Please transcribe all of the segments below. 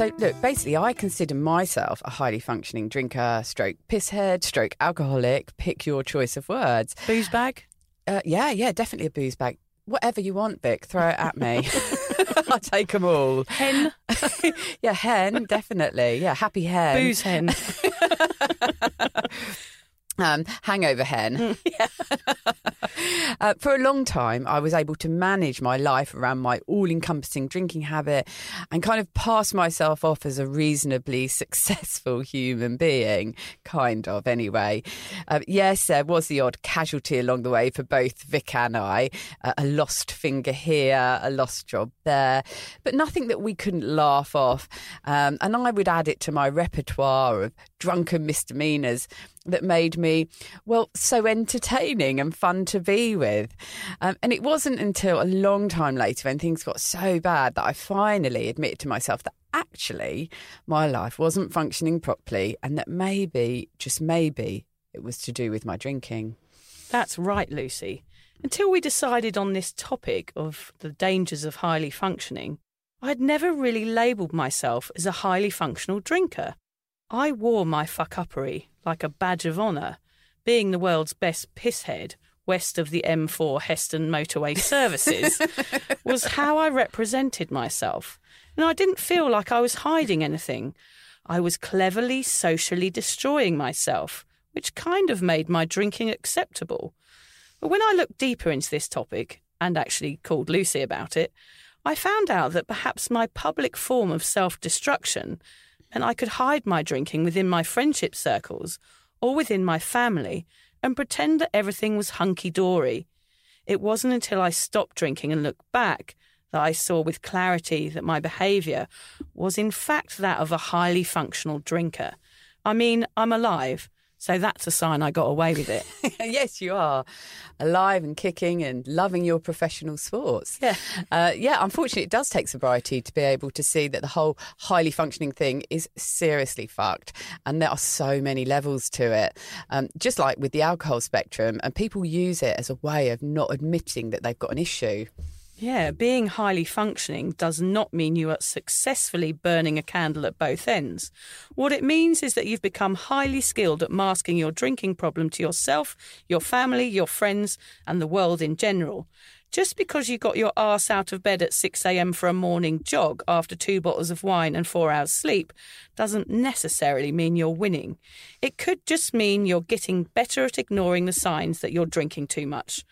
So, look, basically, I consider myself a highly functioning drinker, stroke pisshead, stroke alcoholic, pick your choice of words. Booze bag? Uh, yeah, yeah, definitely a booze bag. Whatever you want, Vic, throw it at me. I'll take them all. Hen? yeah, hen, definitely. Yeah, happy hen. Booze hen. um, hangover hen. uh, for a long time, I was able to manage my life around my all encompassing drinking habit and kind of pass myself off as a reasonably successful human being, kind of, anyway. Uh, yes, there was the odd casualty along the way for both Vic and I uh, a lost finger here, a lost job there, but nothing that we couldn't laugh off. Um, and I would add it to my repertoire of drunken misdemeanors that made me, well, so entertaining and fun to be with. Um, and it wasn't until a long time later, when things got so bad, that I finally admitted to myself that actually my life wasn't functioning properly and that maybe, just maybe, it was to do with my drinking. That's right, Lucy. Until we decided on this topic of the dangers of highly functioning, I had never really labelled myself as a highly functional drinker. I wore my fuck uppery like a badge of honour, being the world's best pisshead west of the M4 Heston motorway services was how I represented myself. And I didn't feel like I was hiding anything. I was cleverly socially destroying myself, which kind of made my drinking acceptable. But when I looked deeper into this topic, and actually called Lucy about it, I found out that perhaps my public form of self destruction and I could hide my drinking within my friendship circles or within my family and pretend that everything was hunky dory. It wasn't until I stopped drinking and looked back that I saw with clarity that my behaviour was in fact that of a highly functional drinker. I mean, I'm alive. So that's a sign I got away with it. yes, you are alive and kicking and loving your professional sports. Yeah. Uh, yeah, unfortunately, it does take sobriety to be able to see that the whole highly functioning thing is seriously fucked. And there are so many levels to it. Um, just like with the alcohol spectrum, and people use it as a way of not admitting that they've got an issue. Yeah, being highly functioning does not mean you are successfully burning a candle at both ends. What it means is that you've become highly skilled at masking your drinking problem to yourself, your family, your friends, and the world in general. Just because you got your ass out of bed at 6am for a morning jog after two bottles of wine and four hours sleep doesn't necessarily mean you're winning. It could just mean you're getting better at ignoring the signs that you're drinking too much.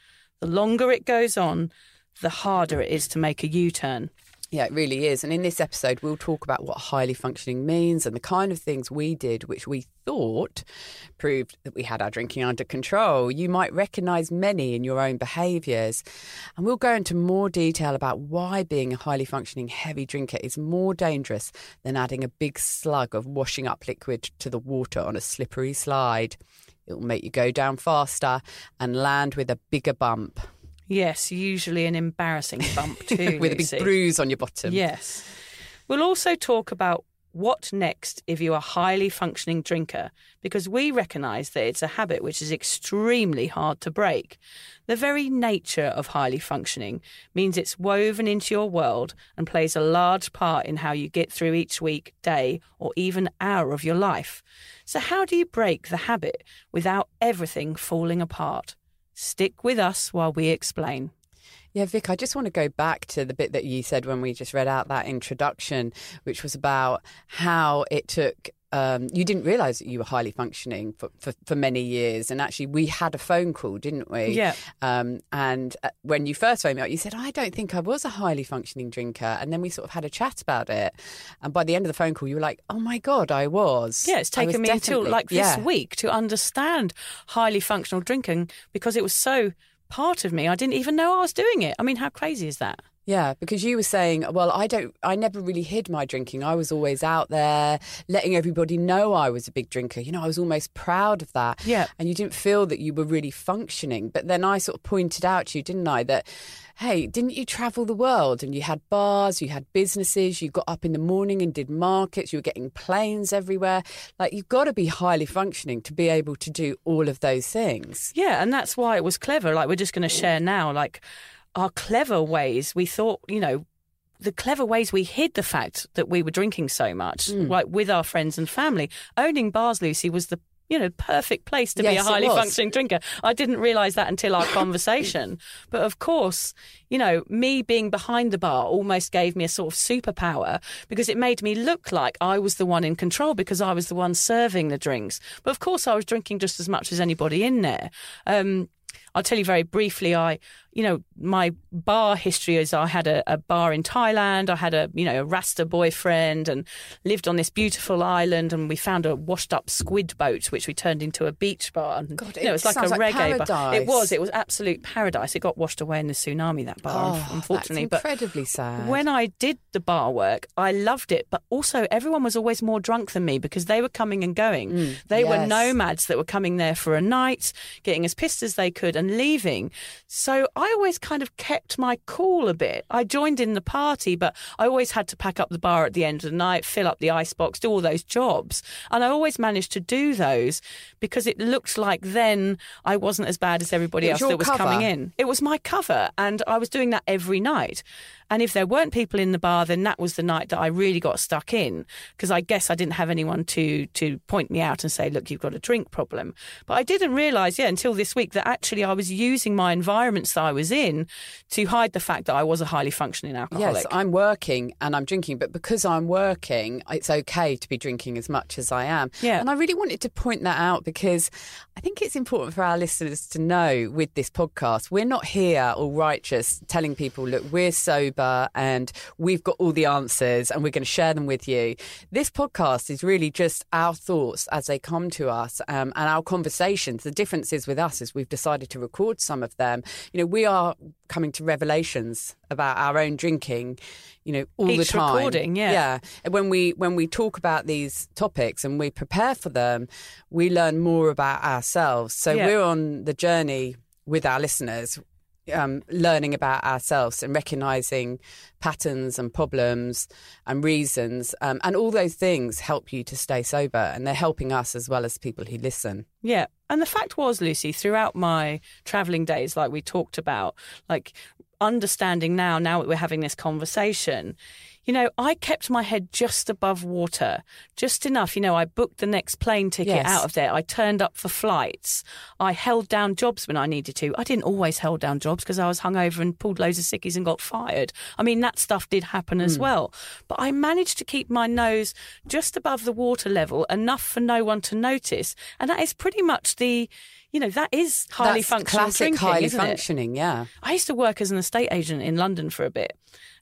The longer it goes on, the harder it is to make a U turn. Yeah, it really is. And in this episode, we'll talk about what highly functioning means and the kind of things we did, which we thought proved that we had our drinking under control. You might recognise many in your own behaviours. And we'll go into more detail about why being a highly functioning heavy drinker is more dangerous than adding a big slug of washing up liquid to the water on a slippery slide. It will make you go down faster and land with a bigger bump. Yes, usually an embarrassing bump too. With Lucy. a big bruise on your bottom. Yes. We'll also talk about what next if you're a highly functioning drinker, because we recognise that it's a habit which is extremely hard to break. The very nature of highly functioning means it's woven into your world and plays a large part in how you get through each week, day, or even hour of your life. So, how do you break the habit without everything falling apart? Stick with us while we explain. Yeah, Vic, I just want to go back to the bit that you said when we just read out that introduction, which was about how it took um, you didn't realise that you were highly functioning for, for, for, many years. And actually, we had a phone call, didn't we? Yeah. Um, and uh, when you first phoned me up, you said, I don't think I was a highly functioning drinker. And then we sort of had a chat about it. And by the end of the phone call, you were like, oh my God, I was. Yeah, it's taken me until like this yeah. week to understand highly functional drinking because it was so part of me. I didn't even know I was doing it. I mean, how crazy is that? Yeah, because you were saying, well, I don't, I never really hid my drinking. I was always out there letting everybody know I was a big drinker. You know, I was almost proud of that. Yeah. And you didn't feel that you were really functioning. But then I sort of pointed out to you, didn't I, that, hey, didn't you travel the world and you had bars, you had businesses, you got up in the morning and did markets, you were getting planes everywhere. Like, you've got to be highly functioning to be able to do all of those things. Yeah. And that's why it was clever. Like, we're just going to share now, like, our clever ways. We thought, you know, the clever ways we hid the fact that we were drinking so much, Mm. like with our friends and family. Owning bars, Lucy, was the you know perfect place to be a highly functioning drinker. I didn't realise that until our conversation. but of course, you know, me being behind the bar almost gave me a sort of superpower because it made me look like I was the one in control because I was the one serving the drinks. But of course, I was drinking just as much as anybody in there. Um, I'll tell you very briefly. I, you know, my bar history is I had a, a bar in Thailand. I had a, you know, a Rasta boyfriend and lived on this beautiful island. And we found a washed up squid boat, which we turned into a beach bar. And, God, you know, it it's like a like reggae bar. paradise. It was. It was absolute paradise. It got washed away in the tsunami. That bar, Oh, unfortunately. that's but sad. when I did the bar work, I loved it, but also everyone was always more drunk than me because they were coming and going. Mm, they were nomads that were coming there for a night, getting as pissed as they could and leaving. So I always kind of kept my cool a bit. I joined in the party, but I always had to pack up the bar at the end of the night, fill up the icebox, do all those jobs. And I always managed to do those because it looked like then I wasn't as bad as everybody else that was cover. coming in. It was my cover, and I was doing that every night. And if there weren't people in the bar, then that was the night that I really got stuck in because I guess I didn't have anyone to to point me out and say, "Look, you've got a drink problem." But I didn't realise, yeah, until this week that actually I was using my environments that I was in to hide the fact that I was a highly functioning alcoholic. Yes, I'm working and I'm drinking, but because I'm working, it's okay to be drinking as much as I am. Yeah. And I really wanted to point that out because I think it's important for our listeners to know with this podcast, we're not here all righteous telling people, look, we're sober and we've got all the answers and we're going to share them with you. This podcast is really just our thoughts as they come to us um, and our conversations. The difference is with us is we've decided to record some of them. You know, we are coming to revelations about our own drinking, you know, all the time. recording, yeah. Yeah. And when we when we talk about these topics and we prepare for them, we learn more about ourselves. So Yeah. we're on the journey with our listeners. Um, learning about ourselves and recognizing patterns and problems and reasons, um, and all those things help you to stay sober, and they're helping us as well as people who listen. Yeah. And the fact was, Lucy, throughout my travelling days, like we talked about, like understanding now, now that we're having this conversation, you know, I kept my head just above water, just enough. You know, I booked the next plane ticket Yes. out of there. I turned up for flights. I held down jobs when I needed to. I didn't always hold down jobs because I was hungover and pulled loads of sickies and got fired. I mean, that stuff did happen as hmm. well. But I managed to keep my nose just above the water level, enough for no one to notice. And that is pretty much the, you know, that is highly That's functional classic drinking, highly isn't it? functioning. Yeah. I used to work as an estate agent in London for a bit.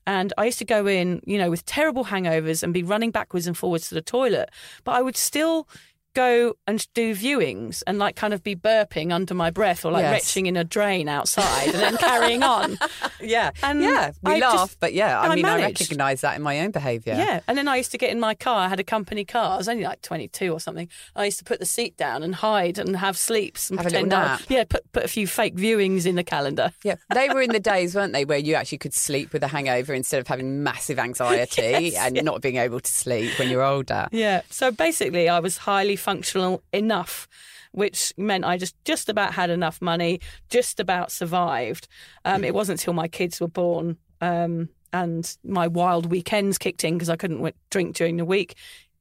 And I used to go in, you know, with terrible hangovers and be running backwards and forwards to the toilet. But I would still go and do viewings and like kind of be burping under my breath or like Yes. retching in a drain outside and then carrying on. Yeah. And yeah. We I laugh, just- but yeah, I I mean, I managed. recognise that in my own behaviour. Yeah. And then I used to get in my car. I had a company car. I was only like 22 or something. I used to put the seat down and hide and have sleeps and Have a pretend I- nap. yeah, put, put a few fake viewings in the calendar. Yeah, they were in the days, weren't they, where you actually could sleep with a hangover instead of having massive anxiety Yes, and yeah. not being able to sleep when you're older. Yeah. So basically, I was highly functional enough, which meant I just just about had enough money, just about survived. Um, it wasn't until my kids were born um, and my wild weekends kicked in because I couldn't w- drink during the week.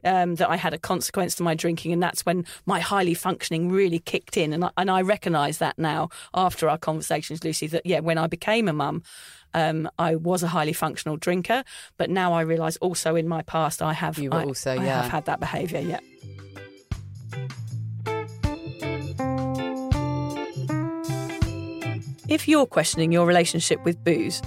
Um, that I had a consequence to my drinking, and that's when my highly functioning really kicked in. And I, and I recognise that now after our conversations, Lucy, that yeah, when I became a mum, um, I was a highly functional drinker, but now I realise also in my past I have You were I- also, I yeah. have had that behaviour. Yeah. If you're questioning your relationship with booze,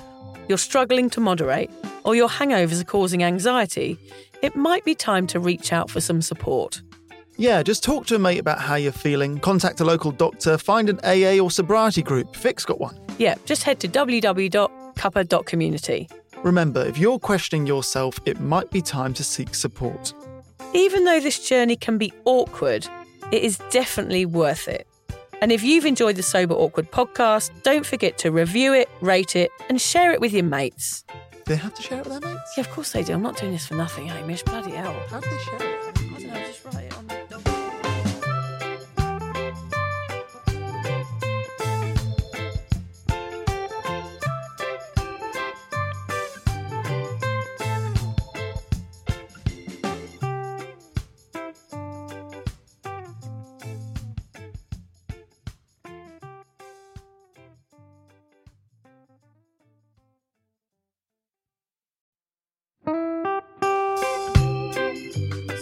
you're struggling to moderate, or your hangovers are causing anxiety, it might be time to reach out for some support. Yeah, just talk to a mate about how you're feeling, contact a local doctor, find an AA or sobriety group. Vic's got one. Yeah, just head to www.cuppa.community. Remember, if you're questioning yourself, it might be time to seek support. Even though this journey can be awkward, it is definitely worth it. And if you've enjoyed the Sober Awkward podcast, don't forget to review it, rate it, and share it with your mates. They have to share it with their mates? Yeah, of course they do. I'm not doing this for nothing, Hamish. Bloody hell. How do they share it?